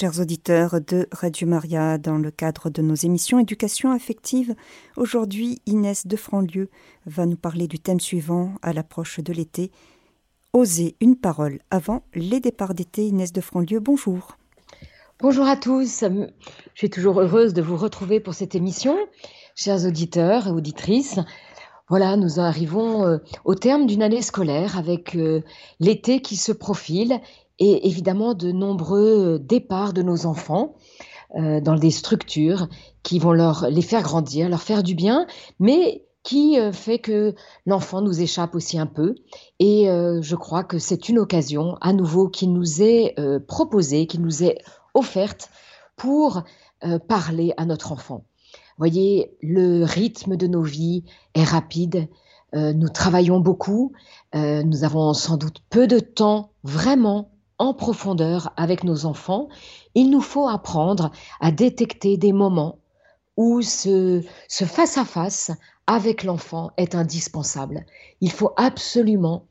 Chers auditeurs de Radio Maria, dans le cadre de nos émissions Éducation affective, aujourd'hui Inès de Franlieu va nous parler du thème suivant à l'approche de l'été. Oser une parole avant les départs d'été. Inès de Franlieu, bonjour. Bonjour à tous, je suis toujours heureuse de vous retrouver pour cette émission, chers auditeurs et auditrices. Voilà, nous arrivons euh, au terme d'une année scolaire avec euh, l'été qui se profile et évidemment de nombreux départs de nos enfants euh, dans des structures qui vont leur les faire grandir, leur faire du bien, mais qui euh, fait que l'enfant nous échappe aussi un peu. Et euh, je crois que c'est une occasion à nouveau qui nous est euh, proposée, qui nous est offerte pour euh, parler à notre enfant. Voyez, le rythme de nos vies est rapide. Euh, nous travaillons beaucoup. Euh, nous avons sans doute peu de temps vraiment en profondeur avec nos enfants, il nous faut apprendre à détecter des moments où ce, ce face-à-face avec l'enfant est indispensable. Il faut absolument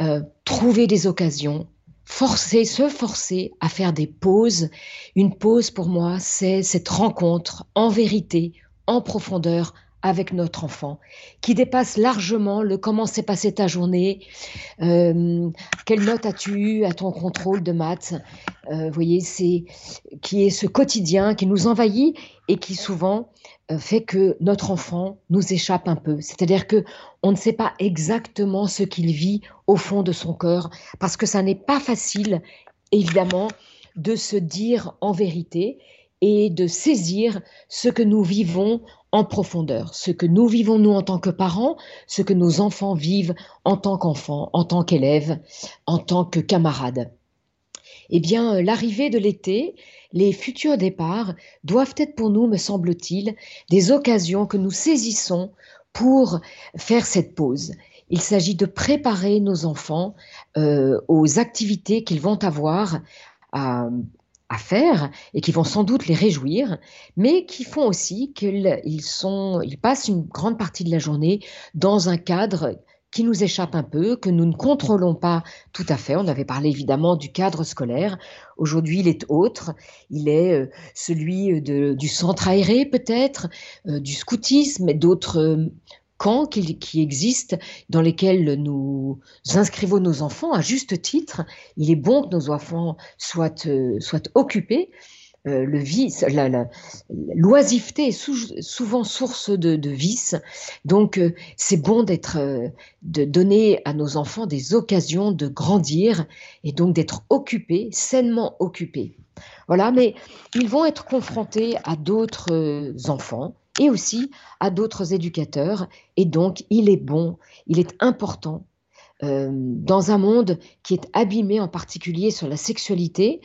euh, trouver des occasions, forcer, se forcer à faire des pauses. Une pause pour moi, c'est cette rencontre en vérité, en profondeur avec notre enfant, qui dépasse largement le comment s'est passée ta journée, euh, quelle note as-tu eu à ton contrôle de maths. Euh, vous voyez, c'est qui est ce quotidien qui nous envahit et qui souvent euh, fait que notre enfant nous échappe un peu. C'est-à-dire que on ne sait pas exactement ce qu'il vit au fond de son cœur, parce que ça n'est pas facile, évidemment, de se dire en vérité et de saisir ce que nous vivons en profondeur, ce que nous vivons nous en tant que parents, ce que nos enfants vivent en tant qu'enfants, en tant qu'élèves, en tant que camarades. Eh bien, euh, l'arrivée de l'été, les futurs départs doivent être pour nous, me semble-t-il, des occasions que nous saisissons pour faire cette pause. Il s'agit de préparer nos enfants euh, aux activités qu'ils vont avoir à, à faire et qui vont sans doute les réjouir, mais qui font aussi qu'ils sont, ils passent une grande partie de la journée dans un cadre qui nous échappe un peu, que nous ne contrôlons pas tout à fait. On avait parlé évidemment du cadre scolaire. Aujourd'hui, il est autre. Il est euh, celui de, du centre aéré peut-être, euh, du scoutisme et d'autres euh, camps qui, existent, dans lesquels nous inscrivons nos enfants à juste titre. Il est bon que nos enfants soient, euh, soient occupés. Euh, le vice, la, l'oisiveté est sou, souvent source de, de vice. Donc, euh, c'est bon d'être, de donner à nos enfants des occasions de grandir et donc d'être occupés, sainement occupés. Voilà, mais ils vont être confrontés à d'autres enfants et aussi à d'autres éducateurs. Et donc, il est bon, il est important, euh, dans un monde qui est abîmé en particulier sur la sexualité,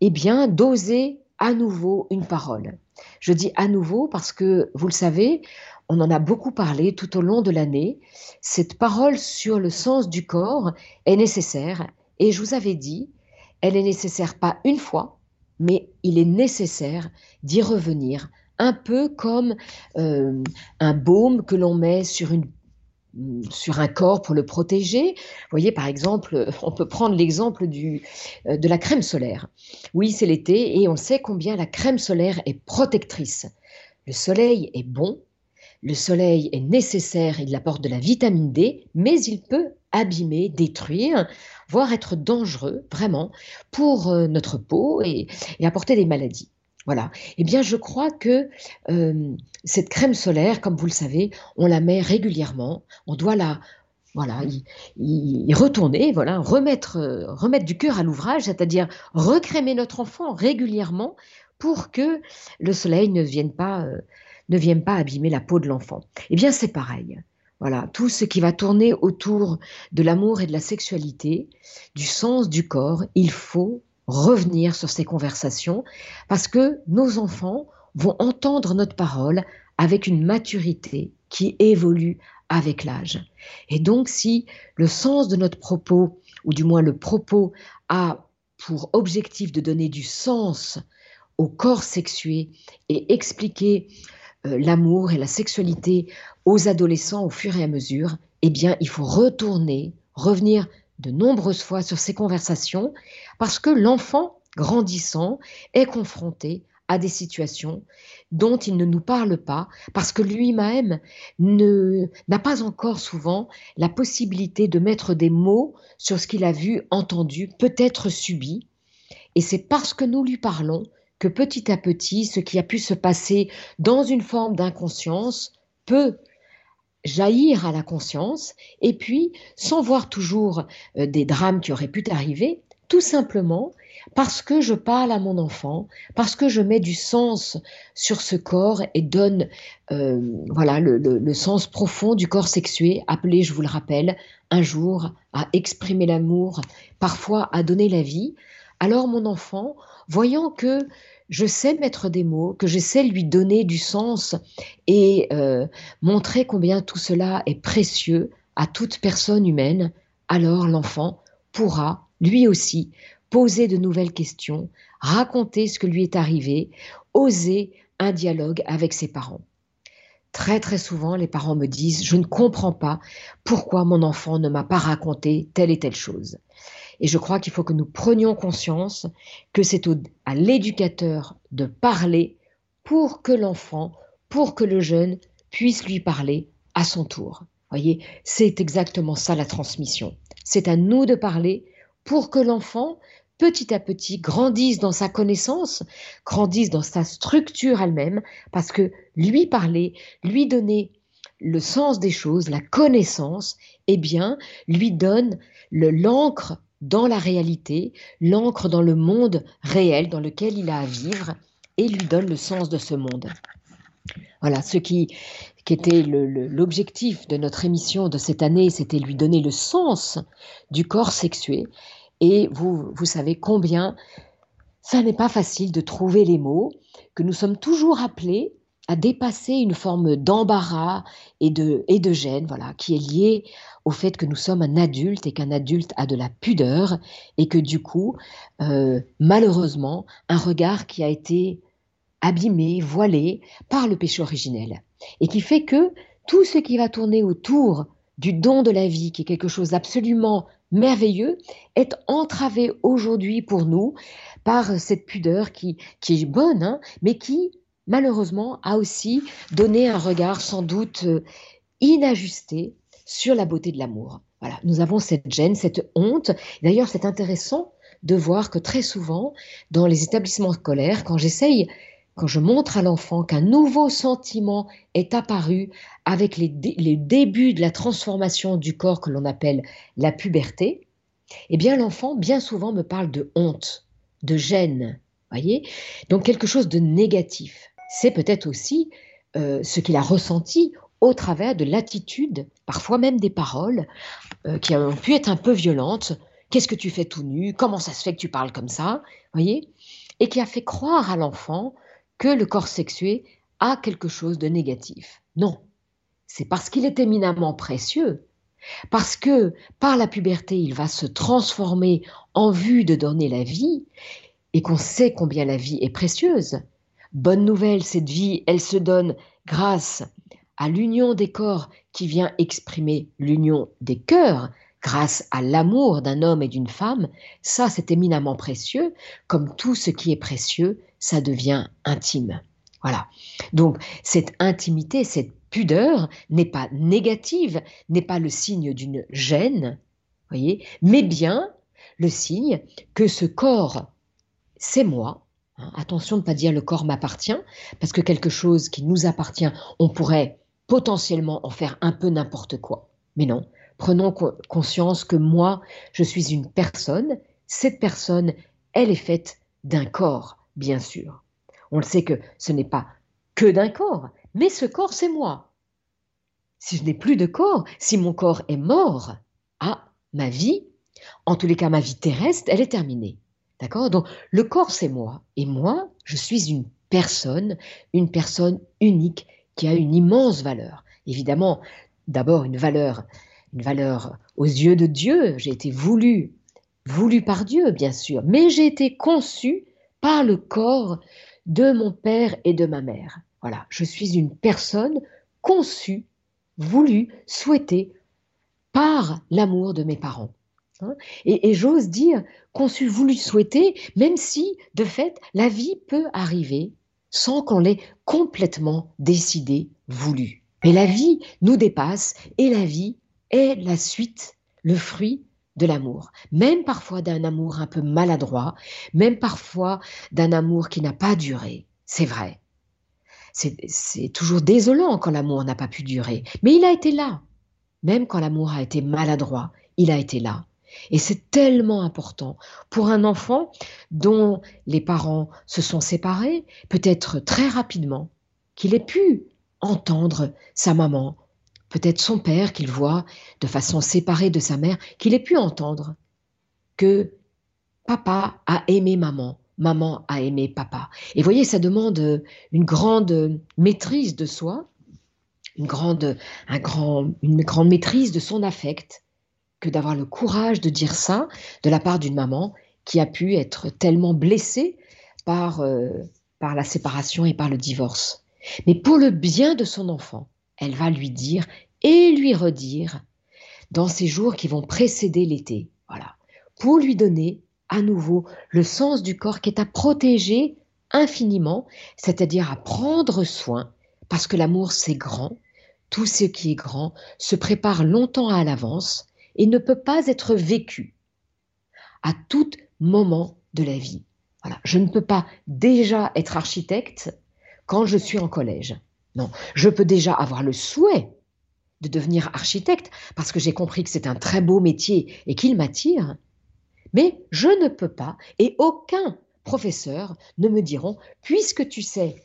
eh bien, d'oser à nouveau une parole. Je dis à nouveau parce que, vous le savez, on en a beaucoup parlé tout au long de l'année. Cette parole sur le sens du corps est nécessaire. Et je vous avais dit, elle est nécessaire pas une fois, mais il est nécessaire d'y revenir un peu comme euh, un baume que l'on met sur un corps pour le protéger. Vous voyez, par exemple, on peut prendre l'exemple euh, de la crème solaire. Oui, c'est l'été et on sait combien la crème solaire est protectrice. Le soleil est bon, le soleil est nécessaire, il apporte de la vitamine D, mais il peut abîmer, détruire, voire être dangereux, vraiment, pour euh, notre peau et apporter des maladies. Voilà. Eh bien, je crois que euh, cette crème solaire, comme vous le savez, on la met régulièrement. On doit la, voilà, y, retourner, voilà, remettre, euh, remettre du cœur à l'ouvrage, c'est-à-dire recrémer notre enfant régulièrement pour que le soleil ne vienne pas, euh, ne vienne pas abîmer la peau de l'enfant. Eh bien, c'est pareil. Voilà, tout ce qui va tourner autour de l'amour et de la sexualité, du sens du corps, il faut revenir sur ces conversations parce que nos enfants vont entendre notre parole avec une maturité qui évolue avec l'âge. Et donc si le sens de notre propos, ou du moins le propos, a pour objectif de donner du sens au corps sexué et expliquer euh, l'amour et la sexualité aux adolescents au fur et à mesure, eh bien il faut retourner, revenir de nombreuses fois sur ces conversations parce que l'enfant grandissant, est confronté à des situations dont il ne nous parle pas parce que lui-même n'a pas encore souvent la possibilité de mettre des mots sur ce qu'il a vu, entendu, peut-être subi. Et c'est parce que nous lui parlons que petit à petit, ce qui a pu se passer dans une forme d'inconscience peut jaillir à la conscience et puis, sans voir toujours euh, des drames qui auraient pu arriver, tout simplement parce que je parle à mon enfant, parce que je mets du sens sur ce corps et donne euh, voilà le, sens profond du corps sexué, appelé, je vous le rappelle, un jour à exprimer l'amour, parfois à donner la vie. Alors mon enfant, voyant que je sais mettre des mots, que je sais lui donner du sens et euh, montrer combien tout cela est précieux à toute personne humaine, alors l'enfant pourra, lui aussi, poser de nouvelles questions, raconter ce que lui est arrivé, oser un dialogue avec ses parents. Très très souvent, les parents me disent, je ne comprends pas pourquoi mon enfant ne m'a pas raconté telle et telle chose. Et je crois qu'il faut que nous prenions conscience que c'est à l'éducateur de parler pour que l'enfant, pour que le jeune puisse lui parler à son tour. Voyez, c'est exactement ça la transmission. C'est à nous de parler pour que l'enfant, petit à petit, grandisse dans sa connaissance, grandisse dans sa structure elle-même, parce que lui parler, lui donner le sens des choses, la connaissance, eh bien, lui donne le l'encre dans la réalité, l'ancre dans le monde réel dans lequel il a à vivre et lui donne le sens de ce monde. Voilà, ce qui, qui était l'objectif de notre émission de cette année, c'était lui donner le sens du corps sexué. Et vous, vous savez combien ça n'est pas facile de trouver les mots, que nous sommes toujours appelés à dépasser une forme d'embarras et de, gêne, voilà, qui est liée au fait que nous sommes un adulte et qu'un adulte a de la pudeur et que du coup, euh, malheureusement, un regard qui a été abîmé, voilé par le péché originel. Et qui fait que tout ce qui va tourner autour du don de la vie, qui est quelque chose d'absolument merveilleux, est entravé aujourd'hui pour nous par cette pudeur qui, qui est bonne, hein, mais qui malheureusement, a aussi donné un regard sans doute euh, inajusté sur la beauté de l'amour. Voilà, nous avons cette gêne, cette honte. D'ailleurs, c'est intéressant de voir que très souvent, dans les établissements scolaires, quand j'essaye, quand je montre à l'enfant qu'un nouveau sentiment est apparu avec les, les, débuts de la transformation du corps que l'on appelle la puberté, eh bien l'enfant, bien souvent, me parle de honte, de gêne, voyez? Donc quelque chose de négatif c'est peut-être aussi euh, ce qu'il a ressenti au travers de l'attitude, parfois même des paroles, euh, qui ont pu être un peu violentes. Qu'est-ce que tu fais tout nu? Comment ça se fait que tu parles comme ça? Voyez? Et qui a fait croire à l'enfant que le corps sexué a quelque chose de négatif. Non, c'est parce qu'il est éminemment précieux, parce que par la puberté, il va se transformer en vue de donner la vie, et qu'on sait combien la vie est précieuse. Bonne nouvelle, cette vie, elle se donne grâce à l'union des corps qui vient exprimer l'union des cœurs, grâce à l'amour d'un homme et d'une femme. Ça, c'est éminemment précieux. Comme tout ce qui est précieux, ça devient intime. Voilà. Donc, cette intimité, cette pudeur n'est pas négative, n'est pas le signe d'une gêne, voyez, mais bien le signe que ce corps, c'est moi, attention de ne pas dire le corps m'appartient, parce que quelque chose qui nous appartient, on pourrait potentiellement en faire un peu n'importe quoi. Mais non, prenons conscience que moi, je suis une personne. Cette personne, elle est faite d'un corps, bien sûr. On le sait que ce n'est pas que d'un corps, mais ce corps, c'est moi. Si je n'ai plus de corps, si mon corps est mort, ah, ma vie, en tous les cas ma vie terrestre, elle est terminée. D'accord? Donc, le corps, c'est moi. Et moi, je suis une personne, une personne unique qui a une immense valeur. Évidemment, d'abord une valeur, une valeur aux yeux de Dieu. J'ai été voulu, voulu par Dieu, bien sûr, mais j'ai été conçu par le corps de mon père et de ma mère. Voilà, je suis une personne conçue, voulue, souhaitée par l'amour de mes parents. Hein. et, j'ose dire qu'on s'eût voulu souhaiter, même si, de fait, la vie peut arriver sans qu'on l'ait complètement décidé, voulu. Mais la vie nous dépasse et la vie est la suite, le fruit de l'amour. Même parfois d'un amour un peu maladroit, même parfois d'un amour qui n'a pas duré. C'est vrai. C'est toujours désolant quand l'amour n'a pas pu durer. Mais il a été là. Même quand l'amour a été maladroit, il a été là. Et c'est tellement important pour un enfant dont les parents se sont séparés, peut-être très rapidement, qu'il ait pu entendre sa maman, peut-être son père qu'il voit de façon séparée de sa mère, qu'il ait pu entendre que papa a aimé maman, maman a aimé papa. Et voyez, ça demande une grande maîtrise de soi, une grande, un grand, une grande maîtrise de son affect que d'avoir le courage de dire ça de la part d'une maman qui a pu être tellement blessée par, euh, par la séparation et par le divorce. Mais pour le bien de son enfant, elle va lui dire et lui redire dans ces jours qui vont précéder l'été. Voilà. Pour lui donner à nouveau le sens du corps qui est à protéger infiniment, c'est-à-dire à prendre soin, parce que l'amour c'est grand, tout ce qui est grand se prépare longtemps à l'avance et ne peut pas être vécu à tout moment de la vie. Voilà. Je ne peux pas déjà être architecte quand je suis en collège. Non, je peux déjà avoir le souhait de devenir architecte parce que j'ai compris que c'est un très beau métier et qu'il m'attire, mais je ne peux pas et aucun professeur ne me diront puisque tu sais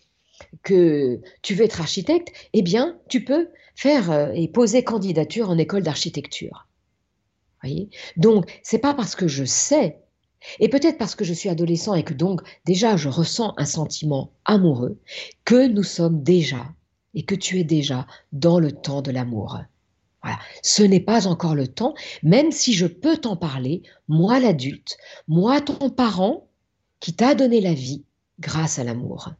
que tu veux être architecte, eh bien, tu peux faire euh, et poser candidature en école d'architecture. Voyez Donc, c'est pas parce que je sais et peut-être parce que je suis adolescent et que donc déjà je ressens un sentiment amoureux, que nous sommes déjà et que tu es déjà dans le temps de l'amour. Voilà. Ce n'est pas encore le temps, même si je peux t'en parler, moi l'adulte, moi ton parent qui t'a donné la vie grâce à l'amour.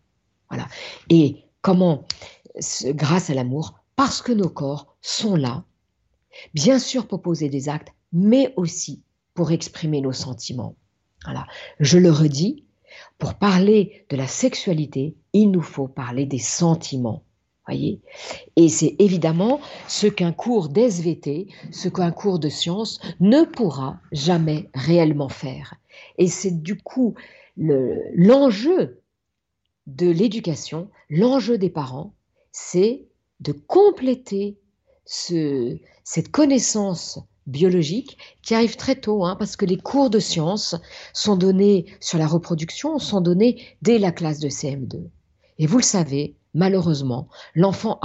Voilà. Et comment Grâce à l'amour, parce que nos corps sont là, bien sûr pour poser des actes, mais aussi pour exprimer nos sentiments. Voilà. Je le redis, pour parler de la sexualité, il nous faut parler des sentiments. Voyez? Et c'est évidemment ce qu'un cours d'SVT, ce qu'un cours de sciences ne pourra jamais réellement faire. Et c'est du coup l'enjeu de l'éducation, l'enjeu des parents, c'est de compléter ce, cette connaissance biologique qui arrive très tôt, hein, parce que les cours de sciences sont donnés sur la reproduction, sont donnés dès la classe de CM2. Et vous le savez, malheureusement, l'enfant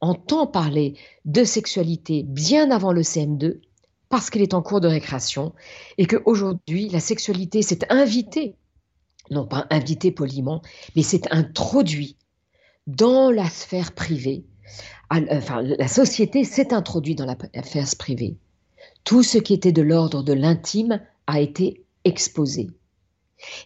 entend parler de sexualité bien avant le CM2 parce qu'il est en cours de récréation et qu'aujourd'hui, la sexualité s'est invitée, non pas invitée poliment, mais s'est introduit dans la sphère privée enfin, la société s'est introduite dans la sphère privée. Tout ce qui était de l'ordre de l'intime a été exposé.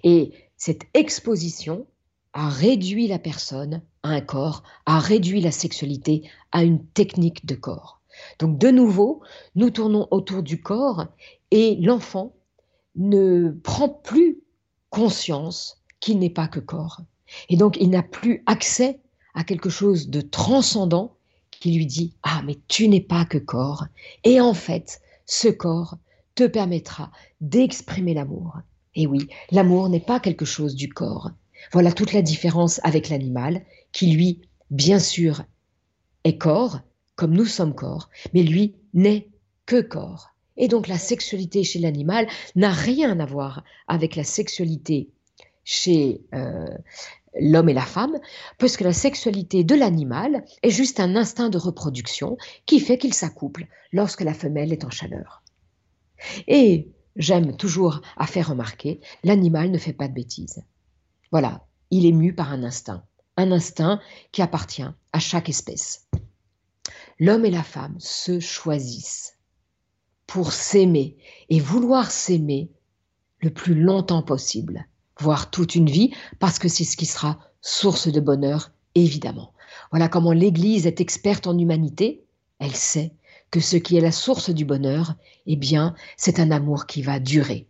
Et cette exposition a réduit la personne à un corps, a réduit la sexualité à une technique de corps. Donc de nouveau, nous tournons autour du corps et l'enfant ne prend plus conscience qu'il n'est pas que corps. Et donc il n'a plus accès à quelque chose de transcendant qui lui dit Ah, mais tu n'es pas que corps. Et en fait, ce corps te permettra d'exprimer l'amour. Et oui, l'amour n'est pas quelque chose du corps. Voilà toute la différence avec l'animal, qui lui, bien sûr, est corps, comme nous sommes corps, mais lui n'est que corps. Et donc la sexualité chez l'animal n'a rien à voir avec la sexualité chez euh, l'homme et la femme, puisque la sexualité de l'animal est juste un instinct de reproduction qui fait qu'il s'accouple lorsque la femelle est en chaleur. Et j'aime toujours à faire remarquer, l'animal ne fait pas de bêtises. Voilà, il est mu par un instinct, un instinct qui appartient à chaque espèce. L'homme et la femme se choisissent pour s'aimer et vouloir s'aimer le plus longtemps possible voire toute une vie, parce que c'est ce qui sera source de bonheur, évidemment. Voilà comment l'Église est experte en humanité. Elle sait que ce qui est la source du bonheur, eh bien, c'est un amour qui va durer,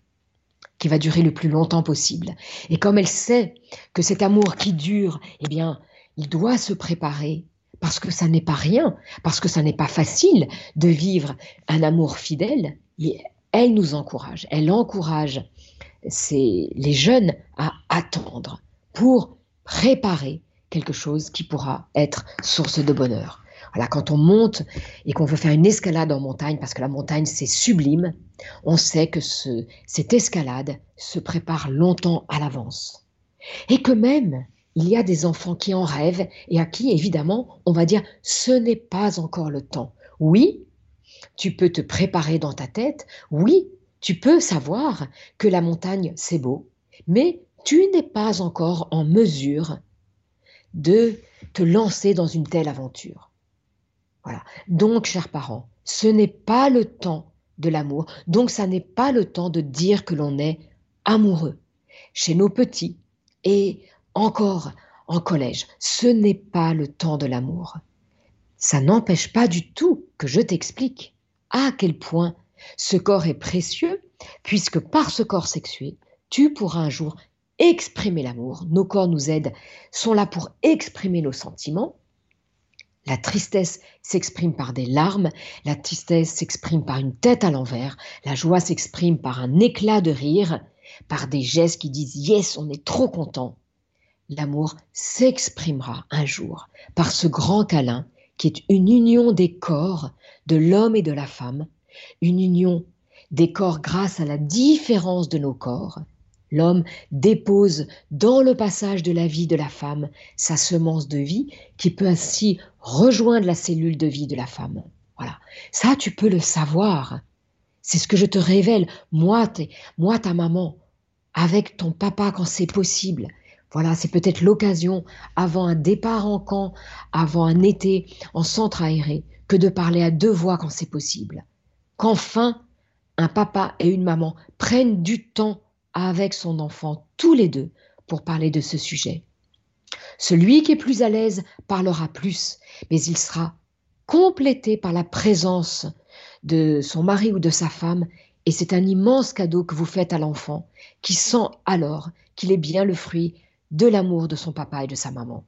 qui va durer le plus longtemps possible. Et comme elle sait que cet amour qui dure, eh bien, il doit se préparer parce que ça n'est pas rien, parce que ça n'est pas facile de vivre un amour fidèle. Et elle nous encourage, elle encourage les jeunes à attendre pour préparer quelque chose qui pourra être source de bonheur. Voilà, quand on monte et qu'on veut faire une escalade en montagne, parce que la montagne c'est sublime, on sait que ce, cette escalade se prépare longtemps à l'avance. Et que même, il y a des enfants qui en rêvent et à qui, évidemment, on va dire ce n'est pas encore le temps. Oui, tu peux te préparer dans ta tête, oui, tu peux savoir que la montagne c'est beau, mais tu n'es pas encore en mesure de te lancer dans une telle aventure. Voilà. Donc, chers parents, ce n'est pas le temps de l'amour. Donc, ça n'est pas le temps de dire que l'on est amoureux. Chez nos petits et encore en collège, ce n'est pas le temps de l'amour. Ça n'empêche pas du tout que je t'explique à quel point ce corps est précieux, puisque par ce corps sexué, tu pourras un jour exprimer l'amour. Nos corps nous aident, sont là pour exprimer nos sentiments. La tristesse s'exprime par des larmes, la tristesse s'exprime par une tête à l'envers, la joie s'exprime par un éclat de rire, par des gestes qui disent Yes, on est trop content. L'amour s'exprimera un jour par ce grand câlin qui est une union des corps de l'homme et de la femme, une union des corps grâce à la différence de nos corps, L'homme dépose dans le passage de la vie de la femme sa semence de vie qui peut ainsi rejoindre la cellule de vie de la femme. Voilà. Ça, tu peux le savoir. C'est ce que je te révèle, moi, moi ta maman, avec ton papa quand c'est possible. Voilà, c'est peut-être l'occasion, avant un départ en camp, avant un été en centre aéré, que de parler à deux voix quand c'est possible. Qu'enfin, un papa et une maman prennent du temps avec son enfant, tous les deux, pour parler de ce sujet. Celui qui est plus à l'aise parlera plus, mais il sera complété par la présence de son mari ou de sa femme, et c'est un immense cadeau que vous faites à l'enfant, qui sent alors qu'il est bien le fruit de l'amour de son papa et de sa maman.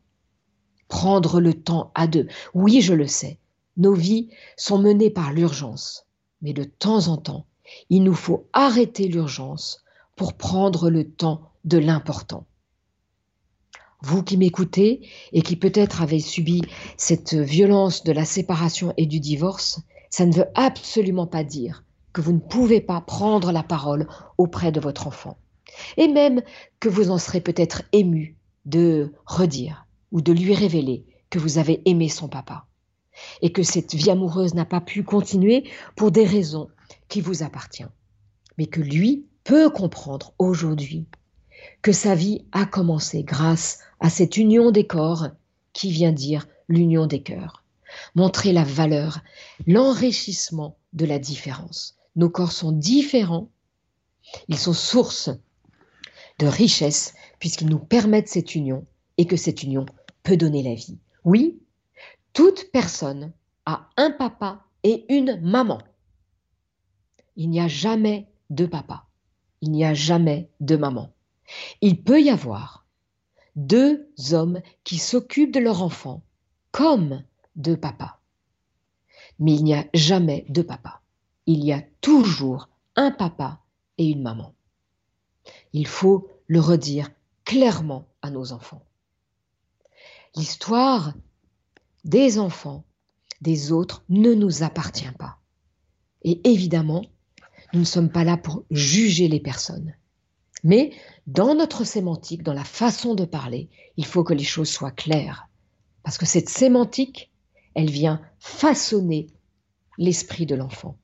Prendre le temps à deux. Oui, je le sais, nos vies sont menées par l'urgence, mais de temps en temps, il nous faut arrêter l'urgence pour prendre le temps de l'important. Vous qui m'écoutez et qui peut-être avez subi cette violence de la séparation et du divorce, ça ne veut absolument pas dire que vous ne pouvez pas prendre la parole auprès de votre enfant. Et même que vous en serez peut-être ému de redire ou de lui révéler que vous avez aimé son papa et que cette vie amoureuse n'a pas pu continuer pour des raisons qui vous appartiennent, mais que lui peut comprendre aujourd'hui que sa vie a commencé grâce à cette union des corps qui vient dire l'union des cœurs. Montrer la valeur, l'enrichissement de la différence. Nos corps sont différents, ils sont source de richesse puisqu'ils nous permettent cette union et que cette union peut donner la vie. Oui, toute personne a un papa et une maman. Il n'y a jamais deux papas il n'y a jamais de maman. Il peut y avoir deux hommes qui s'occupent de leur enfant comme deux papas. Mais il n'y a jamais de papa. Il y a toujours un papa et une maman. Il faut le redire clairement à nos enfants. L'histoire des enfants des autres ne nous appartient pas. Et évidemment, nous ne sommes pas là pour juger les personnes. Mais dans notre sémantique, dans la façon de parler, il faut que les choses soient claires. Parce que cette sémantique, elle vient façonner l'esprit de l'enfant.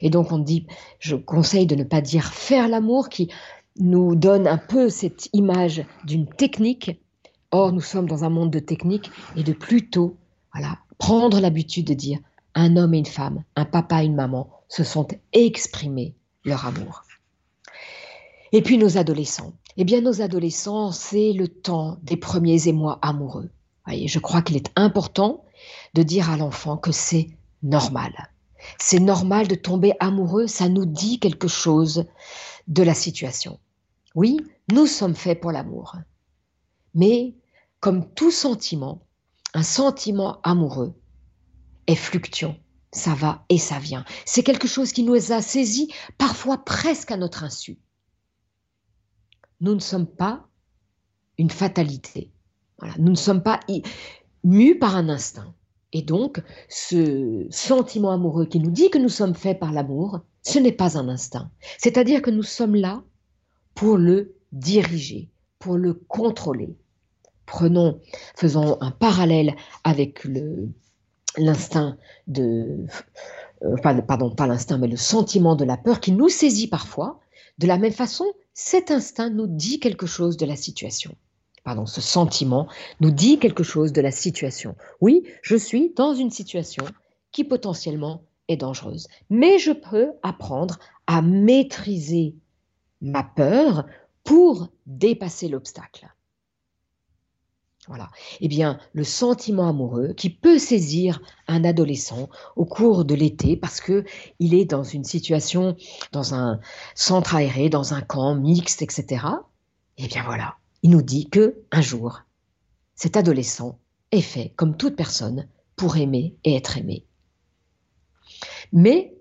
Et donc on dit, je conseille de ne pas dire faire l'amour qui nous donne un peu cette image d'une technique. Or, nous sommes dans un monde de technique et de plutôt, voilà, prendre l'habitude de dire un homme et une femme, un papa et une maman se sont exprimés leur amour. Et puis nos adolescents. Eh bien, nos adolescents, c'est le temps des premiers émois amoureux. Voyez, je crois qu'il est important de dire à l'enfant que c'est normal. C'est normal de tomber amoureux, ça nous dit quelque chose de la situation. Oui, nous sommes faits pour l'amour. Mais comme tout sentiment, un sentiment amoureux est fluctuant. Ça va et ça vient. C'est quelque chose qui nous a saisis parfois presque à notre insu. Nous ne sommes pas une fatalité. Nous ne sommes pas mus par un instinct. Et donc, ce sentiment amoureux qui nous dit que nous sommes faits par l'amour, ce n'est pas un instinct. C'est-à-dire que nous sommes là pour le diriger, pour le contrôler. Prenons, faisons un parallèle avec l'instinct de, euh, pardon, pas l'instinct, mais le sentiment de la peur qui nous saisit parfois. De la même façon, cet instinct nous dit quelque chose de la situation pardon, ce sentiment nous dit quelque chose de la situation. Oui, je suis dans une situation qui potentiellement est dangereuse, mais je peux apprendre à maîtriser ma peur pour dépasser l'obstacle. Voilà. Eh bien, le sentiment amoureux qui peut saisir un adolescent au cours de l'été parce que il est dans une situation, dans un centre aéré, dans un camp mixte, etc. Eh bien voilà, il nous dit que un jour, cet adolescent est fait comme toute personne pour aimer et être aimé. Mais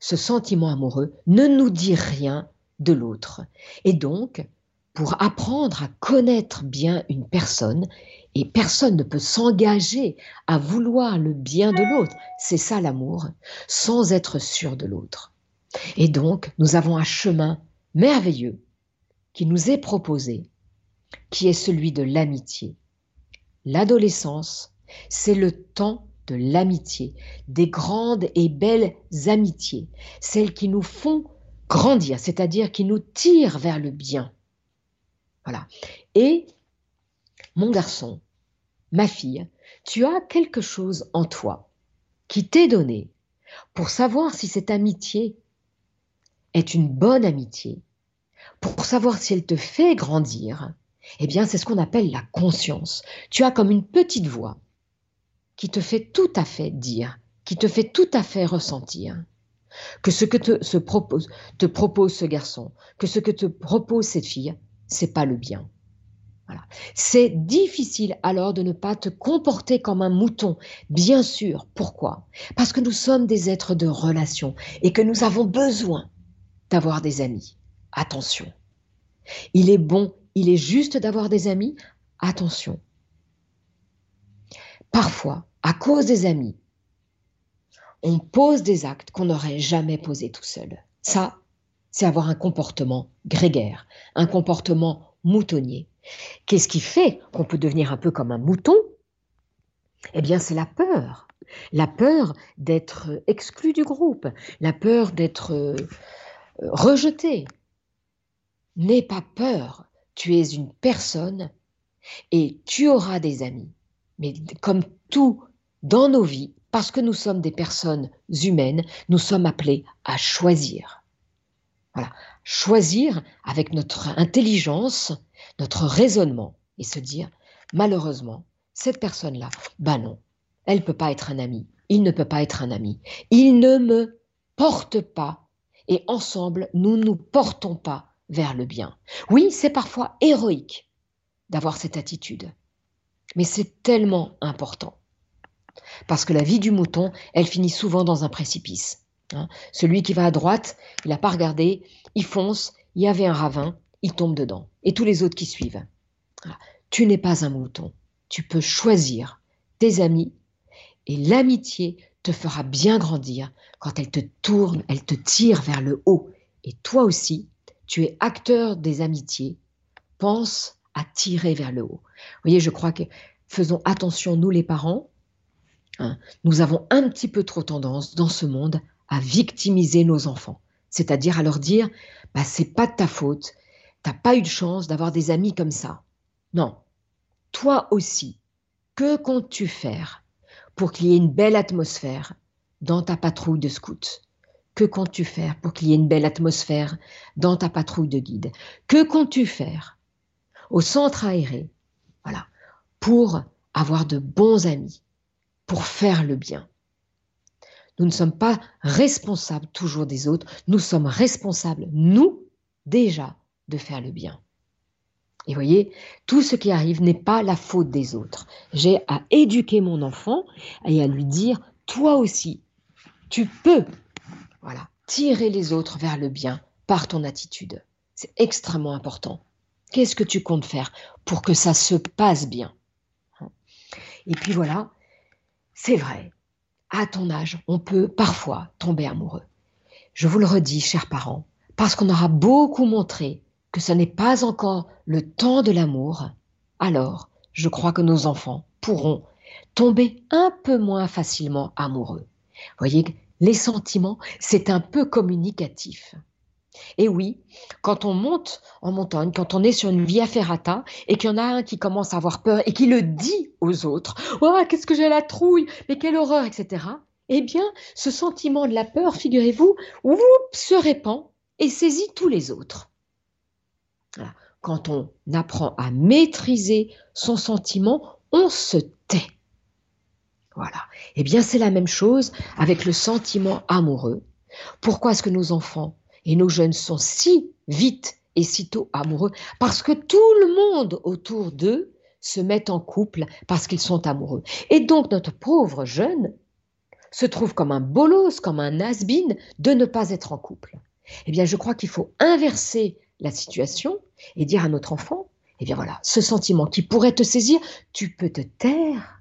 ce sentiment amoureux ne nous dit rien de l'autre. Et donc, pour apprendre à connaître bien une personne, et personne ne peut s'engager à vouloir le bien de l'autre, c'est ça l'amour, sans être sûr de l'autre. Et donc, nous avons un chemin merveilleux qui nous est proposé qui est celui de l'amitié. L'adolescence, c'est le temps de l'amitié, des grandes et belles amitiés, celles qui nous font grandir, c'est-à-dire qui nous tirent vers le bien. Et mon garçon, ma fille, tu as quelque chose en toi qui t'est donné pour savoir si cette amitié est une bonne amitié, pour savoir si elle te fait grandir, eh bien, c'est ce qu'on appelle la conscience. Tu as comme une petite voix qui te fait tout à fait dire, qui te fait tout à fait ressentir que ce que te propose ce garçon, que ce que te propose cette fille, c'est pas le bien. Voilà. C'est difficile alors de ne pas te comporter comme un mouton. Bien sûr. Pourquoi? Parce que nous sommes des êtres de relation et que nous avons besoin d'avoir des amis. Attention. Il est bon il est juste d'avoir des amis, attention. Parfois, à cause des amis, on pose des actes qu'on n'aurait jamais posés tout seul. Ça, c'est avoir un comportement grégaire, un comportement moutonnier. Qu'est-ce qui fait qu'on peut devenir un peu comme un mouton? Eh bien, c'est la peur. La peur d'être exclu du groupe, la peur d'être euh, rejeté. N'aie pas peur tu es une personne et tu auras des amis. Mais comme tout dans nos vies, parce que nous sommes des personnes humaines, nous sommes appelés à choisir. Voilà, choisir avec notre intelligence, notre raisonnement et se dire malheureusement, cette personne-là, ben non, elle ne peut pas être un ami, il ne peut pas être un ami, il ne me porte pas et ensemble, nous ne nous portons pas vers le bien. Oui, c'est parfois héroïque d'avoir cette attitude, mais c'est tellement important. Parce que la vie du mouton, elle finit souvent dans un précipice. Hein. Celui qui va à droite, il n'a pas regardé, il fonce, il y avait un ravin, il tombe dedans. Et tous les autres qui suivent. Tu n'es pas un mouton. Tu peux choisir tes amis et l'amitié te fera bien grandir quand elle te tourne, elle te tire vers le haut. Et toi aussi, tu es acteur des amitiés, pense à tirer vers le haut. Vous voyez, je crois que faisons attention, nous les parents, hein, nous avons un petit peu trop tendance dans ce monde à victimiser nos enfants, c'est-à-dire à leur dire, bah, c'est pas de ta faute, t'as pas eu de chance d'avoir des amis comme ça. Non, toi aussi, que comptes-tu faire pour qu'il y ait une belle atmosphère dans ta patrouille de scouts? Que comptes-tu faire pour qu'il y ait une belle atmosphère dans ta patrouille de guide? Que comptes-tu faire au centre aéré Voilà, pour avoir de bons amis, pour faire le bien? Nous ne sommes pas responsables toujours des autres, nous sommes responsables, nous, déjà, de faire le bien. Et voyez, tout ce qui arrive n'est pas la faute des autres. J'ai à éduquer mon enfant et à lui dire, toi aussi, tu peux, voilà, tirer les autres vers le bien par ton attitude. C'est extrêmement important. Qu'est-ce que tu comptes faire pour que ça se passe bien? Et puis voilà, c'est vrai, à ton âge, on peut parfois tomber amoureux. Je vous le redis, chers parents, parce qu'on aura beaucoup montré que ce n'est pas encore le temps de l'amour, alors je crois que nos enfants pourront tomber un peu moins facilement amoureux. Voyez, les sentiments, c'est un peu communicatif. Et oui, quand on monte en montagne, quand on est sur une via ferrata et qu'il y en a un qui commence à avoir peur et qui le dit aux autres, oh, qu'est-ce que j'ai la trouille, mais quelle horreur, etc. Eh bien, ce sentiment de la peur, figurez-vous, se répand et saisit tous les autres. Quand on apprend à maîtriser son sentiment, on se tait. Voilà. Eh bien, c'est la même chose avec le sentiment amoureux. Pourquoi est-ce que nos enfants et nos jeunes sont si vite et si tôt amoureux Parce que tout le monde autour d'eux se met en couple parce qu'ils sont amoureux. Et donc, notre pauvre jeune se trouve comme un bolos, comme un has de ne pas être en couple. Eh bien, je crois qu'il faut inverser la situation et dire à notre enfant, eh bien voilà, ce sentiment qui pourrait te saisir, tu peux te taire,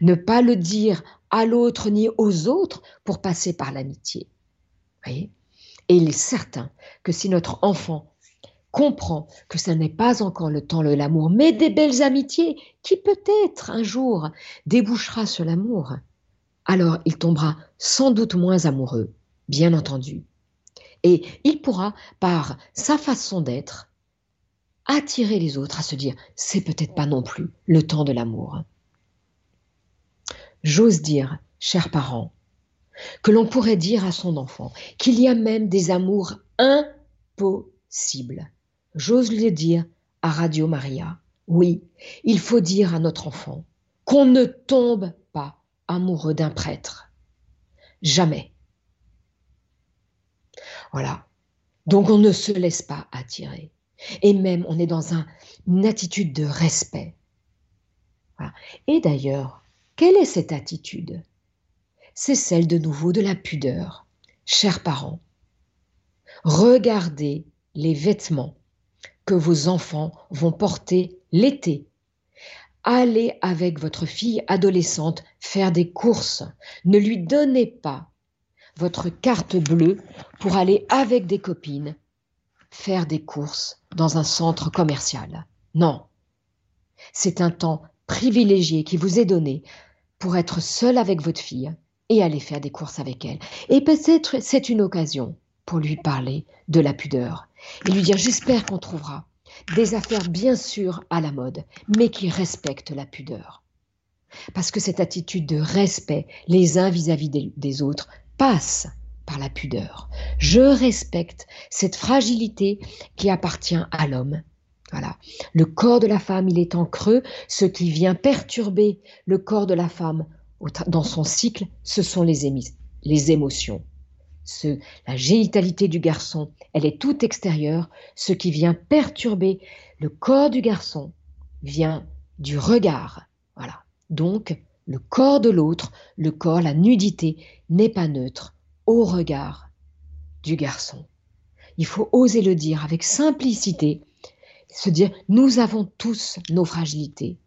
ne pas le dire à l'autre ni aux autres pour passer par l'amitié. Voyez? Et il est certain que si notre enfant comprend que ce n'est pas encore le temps de l'amour, mais des belles amitiés qui peut-être un jour débouchera sur l'amour, alors il tombera sans doute moins amoureux, bien entendu. Et il pourra, par sa façon d'être, attirer les autres à se dire c'est peut-être pas non plus le temps de l'amour. J'ose dire, chers parents, que l'on pourrait dire à son enfant qu'il y a même des amours impossibles. J'ose le dire à Radio Maria. Oui, il faut dire à notre enfant qu'on ne tombe pas amoureux d'un prêtre. Jamais. Voilà. Donc on ne se laisse pas attirer. Et même on est dans une attitude de respect. Et d'ailleurs, quelle est cette attitude? C'est celle de nouveau de la pudeur. Chers parents, regardez les vêtements que vos enfants vont porter l'été. Allez avec votre fille adolescente faire des courses. Ne lui donnez pas votre carte bleue pour aller avec des copines faire des courses dans un centre commercial. Non. C'est un temps privilégié qui vous est donné pour être seul avec votre fille et aller faire des courses avec elle. Et peut-être c'est une occasion pour lui parler de la pudeur et lui dire j'espère qu'on trouvera des affaires bien sûr à la mode, mais qui respectent la pudeur. Parce que cette attitude de respect les uns vis-à-vis des, autres passe par la pudeur. Je respecte cette fragilité qui appartient à l'homme. Voilà. Le corps de la femme, il est en creux. Ce qui vient perturber le corps de la femme dans son cycle, ce sont les, les émotions. Ce, la génitalité du garçon, elle est toute extérieure. Ce qui vient perturber le corps du garçon vient du regard. Voilà. Donc, le corps de l'autre, le corps, la nudité, n'est pas neutre au regard du garçon. Il faut oser le dire avec simplicité, se dire, nous avons tous nos fragilités.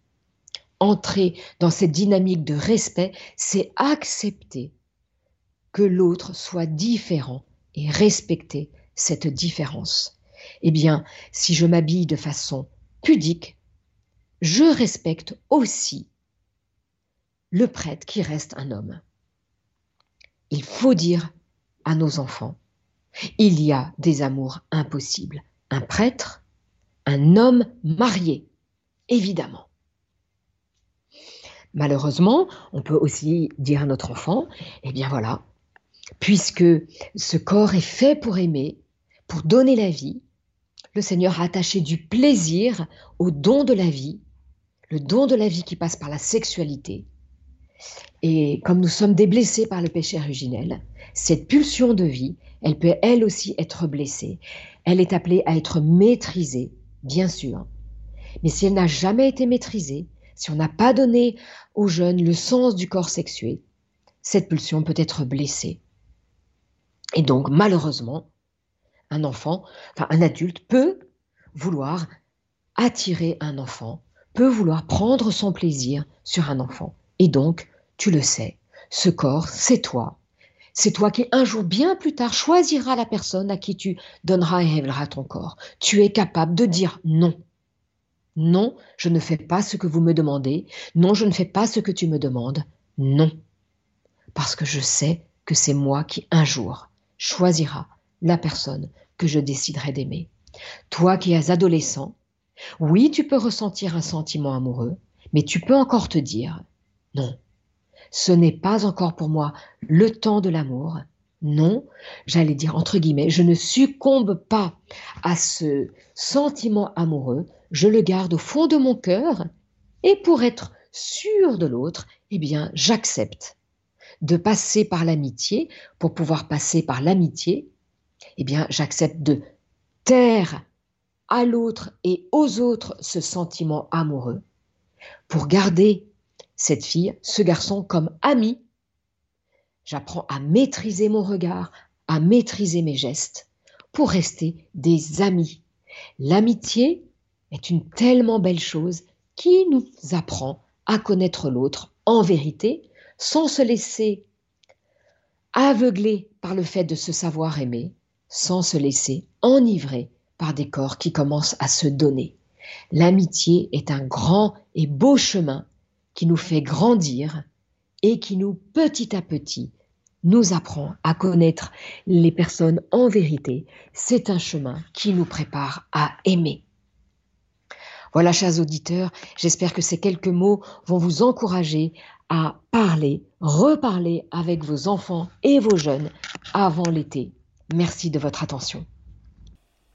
Entrer dans cette dynamique de respect, c'est accepter que l'autre soit différent et respecter cette différence. Eh bien, si je m'habille de façon pudique, je respecte aussi le prêtre qui reste un homme. Il faut dire à nos enfants, il y a des amours impossibles. Un prêtre, un homme marié, évidemment. Malheureusement, on peut aussi dire à notre enfant, eh bien voilà, puisque ce corps est fait pour aimer, pour donner la vie, le Seigneur a attaché du plaisir au don de la vie, le don de la vie qui passe par la sexualité, Et comme nous sommes déblessés par le péché originel, cette pulsion de vie, elle peut elle aussi être blessée. Elle est appelée à être maîtrisée, bien sûr. Mais si elle n'a jamais été maîtrisée, si on n'a pas donné aux jeunes le sens du corps sexué, cette pulsion peut être blessée. Et donc, malheureusement, un enfant, enfin un adulte peut vouloir attirer un enfant, peut vouloir prendre son plaisir sur un enfant. Et donc, tu le sais, ce corps, c'est toi. C'est toi qui, un jour bien plus tard, choisiras la personne à qui tu donneras et révéleras ton corps. Tu es capable de dire non. Non, je ne fais pas ce que vous me demandez. Non, je ne fais pas ce que tu me demandes. Non. Parce que je sais que c'est moi qui, un jour, choisira la personne que je déciderai d'aimer. Toi qui es adolescent, oui, tu peux ressentir un sentiment amoureux, mais tu peux encore te dire, non, ce n'est pas encore pour moi le temps de l'amour. Non, j'allais dire entre guillemets, je ne succombe pas à ce sentiment amoureux, je le garde au fond de mon cœur, et pour être sûr de l'autre, eh bien, j'accepte de passer par l'amitié, pour pouvoir passer par l'amitié, eh bien, j'accepte de taire à l'autre et aux autres ce sentiment amoureux, pour garder cette fille, ce garçon comme ami. J'apprends à maîtriser mon regard, à maîtriser mes gestes, pour rester des amis. L'amitié est une tellement belle chose qui nous apprend à connaître l'autre en vérité, sans se laisser aveugler par le fait de se savoir aimer, sans se laisser enivrer par des corps qui commencent à se donner. L'amitié est un grand et beau chemin qui nous fait grandir et qui nous, petit à petit, nous apprend à connaître les personnes en vérité. C'est un chemin qui nous prépare à aimer. Voilà, chers auditeurs, j'espère que ces quelques mots vont vous encourager à parler, reparler avec vos enfants et vos jeunes avant l'été. Merci de votre attention.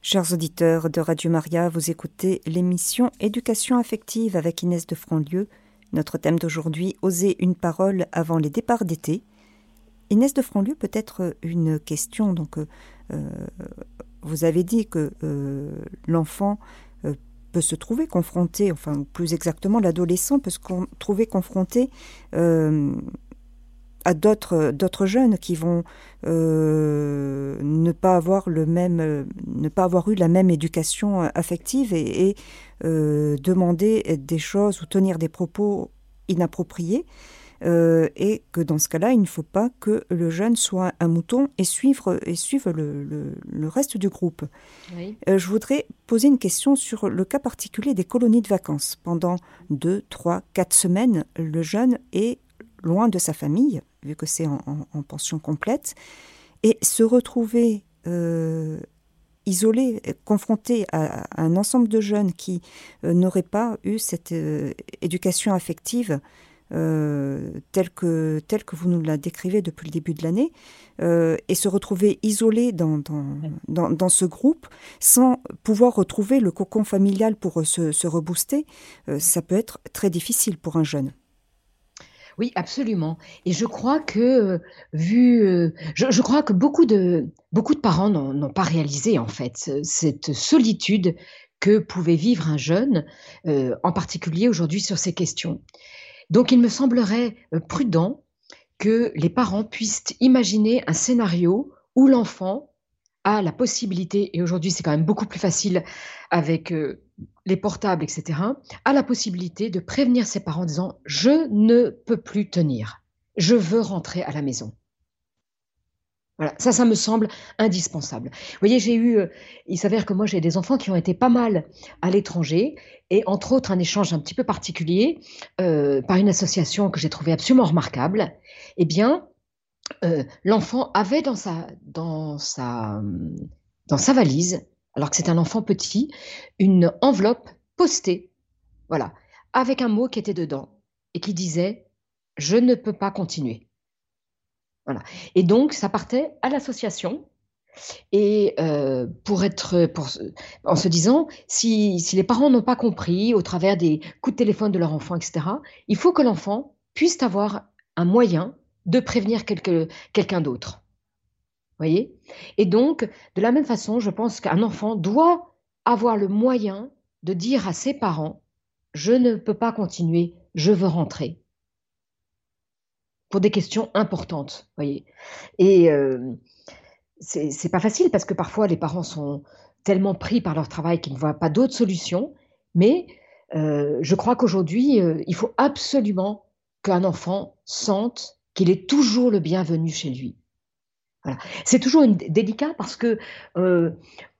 Chers auditeurs de Radio Maria, vous écoutez l'émission Éducation affective avec Inès de Franlieu. Notre thème d'aujourd'hui, Oser une parole avant les départs d'été. Inès de Franlieu, peut-être une question. Donc, euh, vous avez dit que euh, l'enfant peut se trouver confronté, enfin plus exactement l'adolescent peut se trouver confronté euh, à d'autres jeunes qui vont euh, ne pas avoir le même ne pas avoir eu la même éducation affective et, euh, demander des choses ou tenir des propos inappropriés euh, et que dans ce cas-là, il ne faut pas que le jeune soit un mouton et suivre, et suivre le, le, reste du groupe. Euh, je voudrais poser une question sur le cas particulier des colonies de vacances. Pendant deux, trois, quatre semaines, le jeune est loin de sa famille, vu que c'est en, pension complète, et se retrouver euh, isolé, confronté à, un ensemble de jeunes qui n'auraient pas eu cette éducation affective euh, tel, que, que vous nous la décrivez depuis le début de l'année, euh, et se retrouver isolé dans, dans, dans, ce groupe sans pouvoir retrouver le cocon familial pour se, se rebooster, euh, ça peut être très difficile pour un jeune. Oui, absolument. Et je crois que, vu, je, crois que beaucoup de, beaucoup de parents n'ont pas réalisé en fait cette solitude que pouvait vivre un jeune, en particulier aujourd'hui sur ces questions. Donc il me semblerait euh, prudent que les parents puissent imaginer un scénario où l'enfant a la possibilité, et aujourd'hui c'est quand même beaucoup plus facile avec euh, les portables, etc., a la possibilité de prévenir ses parents en disant ⁇ Je ne peux plus tenir, je veux rentrer à la maison ⁇ voilà, ça, ça me semble indispensable. Vous voyez, j'ai eu, euh, il s'avère que moi j'ai des enfants qui ont été pas mal à l'étranger, et entre autres un échange un petit peu particulier euh, par une association que j'ai trouvée absolument remarquable. Eh bien, euh, l'enfant avait dans sa, dans sa, dans sa valise, alors que c'est un enfant petit, une enveloppe postée, voilà, avec un mot qui était dedans et qui disait Je ne peux pas continuer. Et donc, ça partait à l'association. Et euh, pour être, en se disant, si, les parents n'ont pas compris au travers des coups de téléphone de leur enfant, etc., il faut que l'enfant puissent avoir un moyen de prévenir quelqu'un d'autre. Voyez? Et donc, de la même façon, je pense qu'un enfant doit avoir le moyen de dire à ses parents Je ne peux pas continuer, je veux rentrer. Pour des questions importantes, voyez. Et euh, c'est pas facile parce que parfois les parents sont tellement pris par leur travail qu'ils ne voient pas d'autres solutions. Mais euh, je crois qu'aujourd'hui, euh, il faut absolument qu'un enfant sente qu'il est toujours le bienvenu chez lui. C'est toujours délicat parce que euh,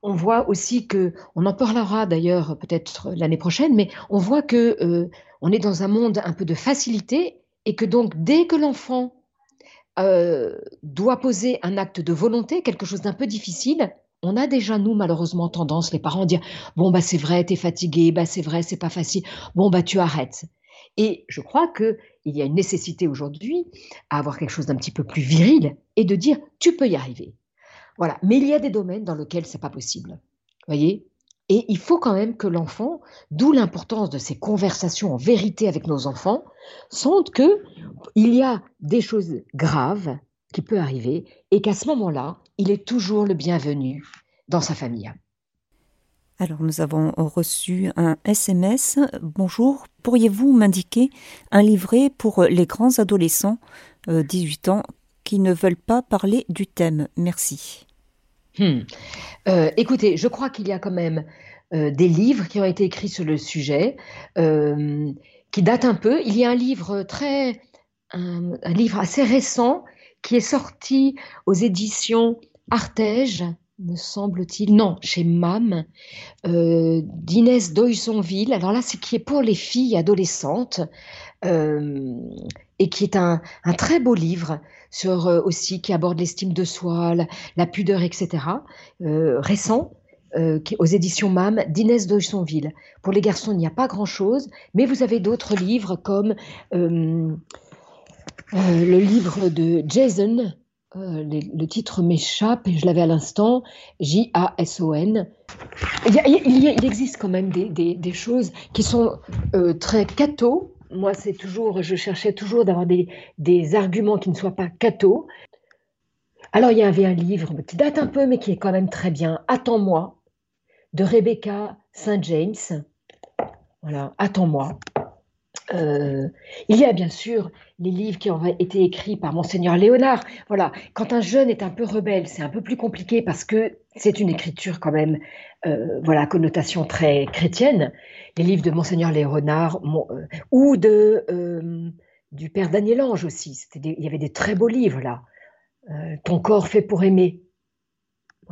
on voit aussi que, on en parlera d'ailleurs peut-être l'année prochaine, mais on voit que on est dans un monde un peu de facilité et que donc dès que l'enfant euh, doit poser un acte de volonté, quelque chose d'un peu difficile, on a déjà nous malheureusement tendance les parents à dire bon bah c'est vrai t'es fatigué, bah c'est vrai c'est pas facile, bon bah tu arrêtes. Et je crois qu'il y a une nécessité aujourd'hui à avoir quelque chose d'un petit peu plus viril et de dire tu peux y arriver. Voilà. Mais il y a des domaines dans lesquels c'est pas possible. Voyez? Et il faut quand même que l'enfant, d'où l'importance de ces conversations en vérité avec nos enfants, sente que il y a des choses graves qui peuvent arriver et qu'à ce moment-là, il est toujours le bienvenu dans sa famille. Alors nous avons reçu un SMS. Bonjour, pourriez-vous m'indiquer un livret pour les grands adolescents, 18 euh, ans, qui ne veulent pas parler du thème? Merci. Hmm. Euh, écoutez, je crois qu'il y a quand même euh, des livres qui ont été écrits sur le sujet, qui datent un peu. Il y a un livre très, un, livre assez récent qui est sorti aux éditions Artege, me semble-t-il, non, chez MAM, euh, d'Inès Doysonville. Alors là, c'est qui est pour les filles adolescentes euh, et qui est un, très beau livre sur euh, aussi qui aborde l'estime de soi, la, pudeur, etc. récent. Qui aux éditions MAM d'Inès Doysonville. Pour les garçons, il n'y a pas grand-chose, mais vous avez d'autres livres comme le livre de Jason, euh, le titre m'échappe et je l'avais à l'instant, J-A-S-O-N. Il, existe quand même des, choses qui sont euh, très catho. Moi, c'est toujours, je cherchais toujours d'avoir des, arguments qui ne soient pas catho. Alors, il y avait un livre qui date un peu, mais qui est quand même très bien, Attends-moi, de Rebecca St. James. Voilà, Attends-moi. Euh, il y a bien sûr les livres qui ont été écrits par monseigneur Léonard. Voilà, quand un jeune est un peu rebelle, c'est un peu plus compliqué parce que c'est une écriture quand même, euh, voilà, connotation très chrétienne. Les livres de monseigneur Léonard euh, ou de du père Daniel Ange aussi. il y avait des très beaux livres là. Ton corps fait pour aimer.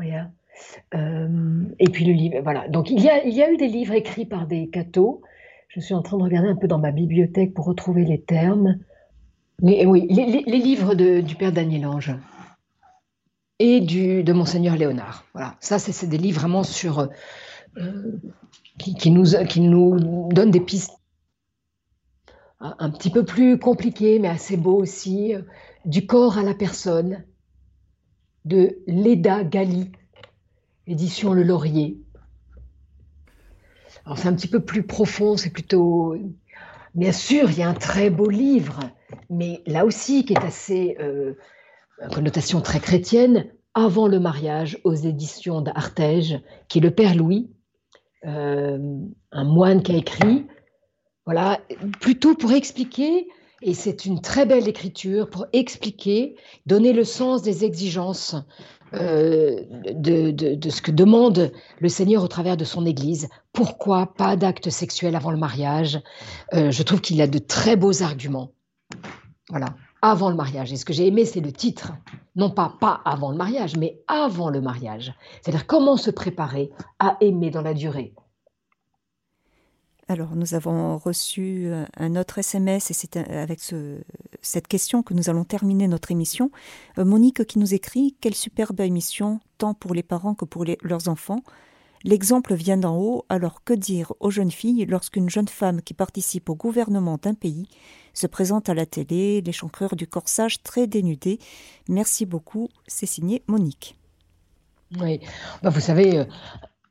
Et puis le livre, voilà. Donc il y a, il y a eu des livres écrits par des cathos je suis en train de regarder un peu dans ma bibliothèque pour retrouver les termes. Mais oui, les, livres du père Daniel Ange et de Monseigneur Léonard. Voilà, ça, c'est des livres vraiment sur. Euh, qui, nous, qui nous donnent des pistes un petit peu plus compliquées, mais assez beaux aussi. Du corps à la personne, de Leda Gali, édition Le Laurier. C'est un petit peu plus profond, c'est plutôt... Bien sûr, il y a un très beau livre, mais là aussi qui est assez... Euh, connotation très chrétienne, Avant le mariage aux éditions d'Artege, qui est le Père Louis, euh, un moine qui a écrit, voilà, plutôt pour expliquer, et c'est une très belle écriture, pour expliquer, donner le sens des exigences euh, de, ce que demande le Seigneur au travers de son Église. Pourquoi pas d'acte sexuel avant le mariage euh, Je trouve qu'il a de très beaux arguments. Voilà, avant le mariage. Et ce que j'ai aimé, c'est le titre. Non pas pas avant le mariage, mais avant le mariage. C'est-à-dire comment se préparer à aimer dans la durée. Alors, nous avons reçu euh, un autre SMS et c'est euh, avec cette question que nous allons terminer notre émission. Monique qui nous écrit Quelle superbe émission, tant pour les parents que pour leurs enfants. L'exemple vient d'en haut, alors que dire aux jeunes filles lorsqu'une jeune femme qui participe au gouvernement d'un pays se présente à la télé, les chankreurs du corsage très dénudés Merci beaucoup, c'est signé Monique. Oui, bah, vous savez,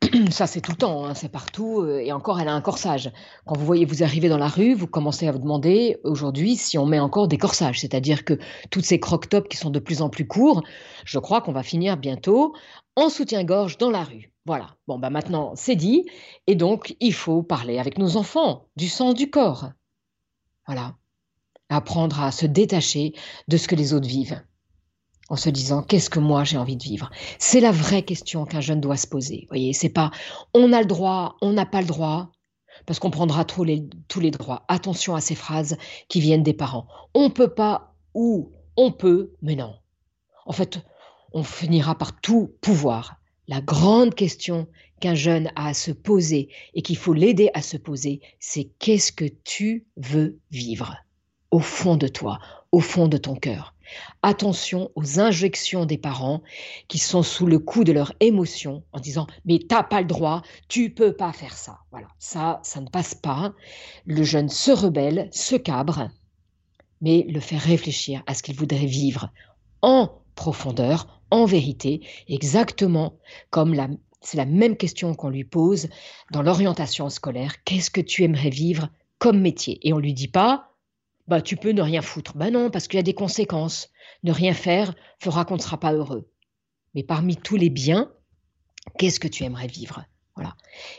ça c'est tout le temps, hein, c'est partout, euh, et encore elle a un corsage. Quand vous voyez vous arriver dans la rue, vous commencez à vous demander aujourd'hui si on met encore des corsages, c'est-à-dire que toutes ces croque-tops qui sont de plus en plus courts, je crois qu'on va finir bientôt en soutien-gorge dans la rue. Voilà, bon bah maintenant c'est dit, et donc il faut parler avec nos enfants du sens du corps. Voilà, apprendre à se détacher de ce que les autres vivent en se disant qu'est-ce que moi j'ai envie de vivre? C'est la vraie question qu'un jeune doit se poser. Vous voyez, c'est pas on a le droit, on n'a pas le droit, parce qu'on prendra les, tous les droits. Attention à ces phrases qui viennent des parents. On peut pas ou on peut, mais non. En fait, on finira par tout pouvoir. La grande question qu'un jeune a à se poser et qu'il faut l'aider à se poser, c'est qu'est-ce que tu veux vivre au fond de toi, au fond de ton cœur? Attention aux injections des parents qui sont sous le coup de leur émotion en disant mais t'as pas le droit, tu peux pas faire ça. Voilà, ça, ça ne passe pas. Le jeune se rebelle, se cabre, mais le fait réfléchir à ce qu'il voudrait vivre en profondeur, en vérité, exactement comme c'est la même question qu'on lui pose dans l'orientation scolaire. Qu'est-ce que tu aimerais vivre comme métier? Et on lui dit pas bah tu peux ne rien foutre. Bah non, parce qu'il y a des conséquences. Ne rien faire fera qu'on ne sera pas heureux. Mais parmi tous les biens, qu'est-ce que tu aimerais vivre? Voilà.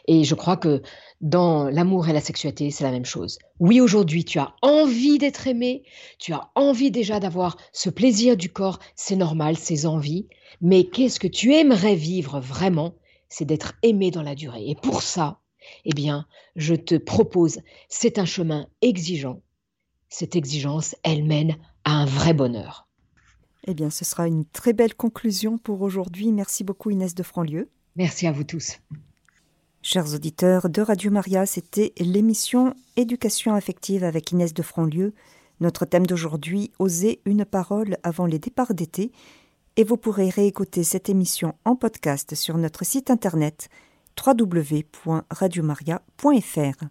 Et je crois que dans l'amour et la sexualité, c'est la même chose. Oui, aujourd'hui, tu as envie d'être aimé, tu as envie déjà d'avoir ce plaisir du corps, c'est normal, ces envies, mais qu'est-ce que tu aimerais vivre vraiment? C'est d'être aimé dans la durée. Et pour ça, eh bien, je te propose, c'est un chemin exigeant, cette exigence, elle mène à un vrai bonheur. Eh bien, ce sera une très belle conclusion pour aujourd'hui. Merci beaucoup Inès de Franlieu. Merci à vous tous. Chers auditeurs de Radio Maria, c'était l'émission Éducation affective avec Inès de Franlieu. Notre thème d'aujourd'hui, Oser une parole avant les départs d'été. Et vous pourrez réécouter cette émission en podcast sur notre site internet www.radiomaria.fr.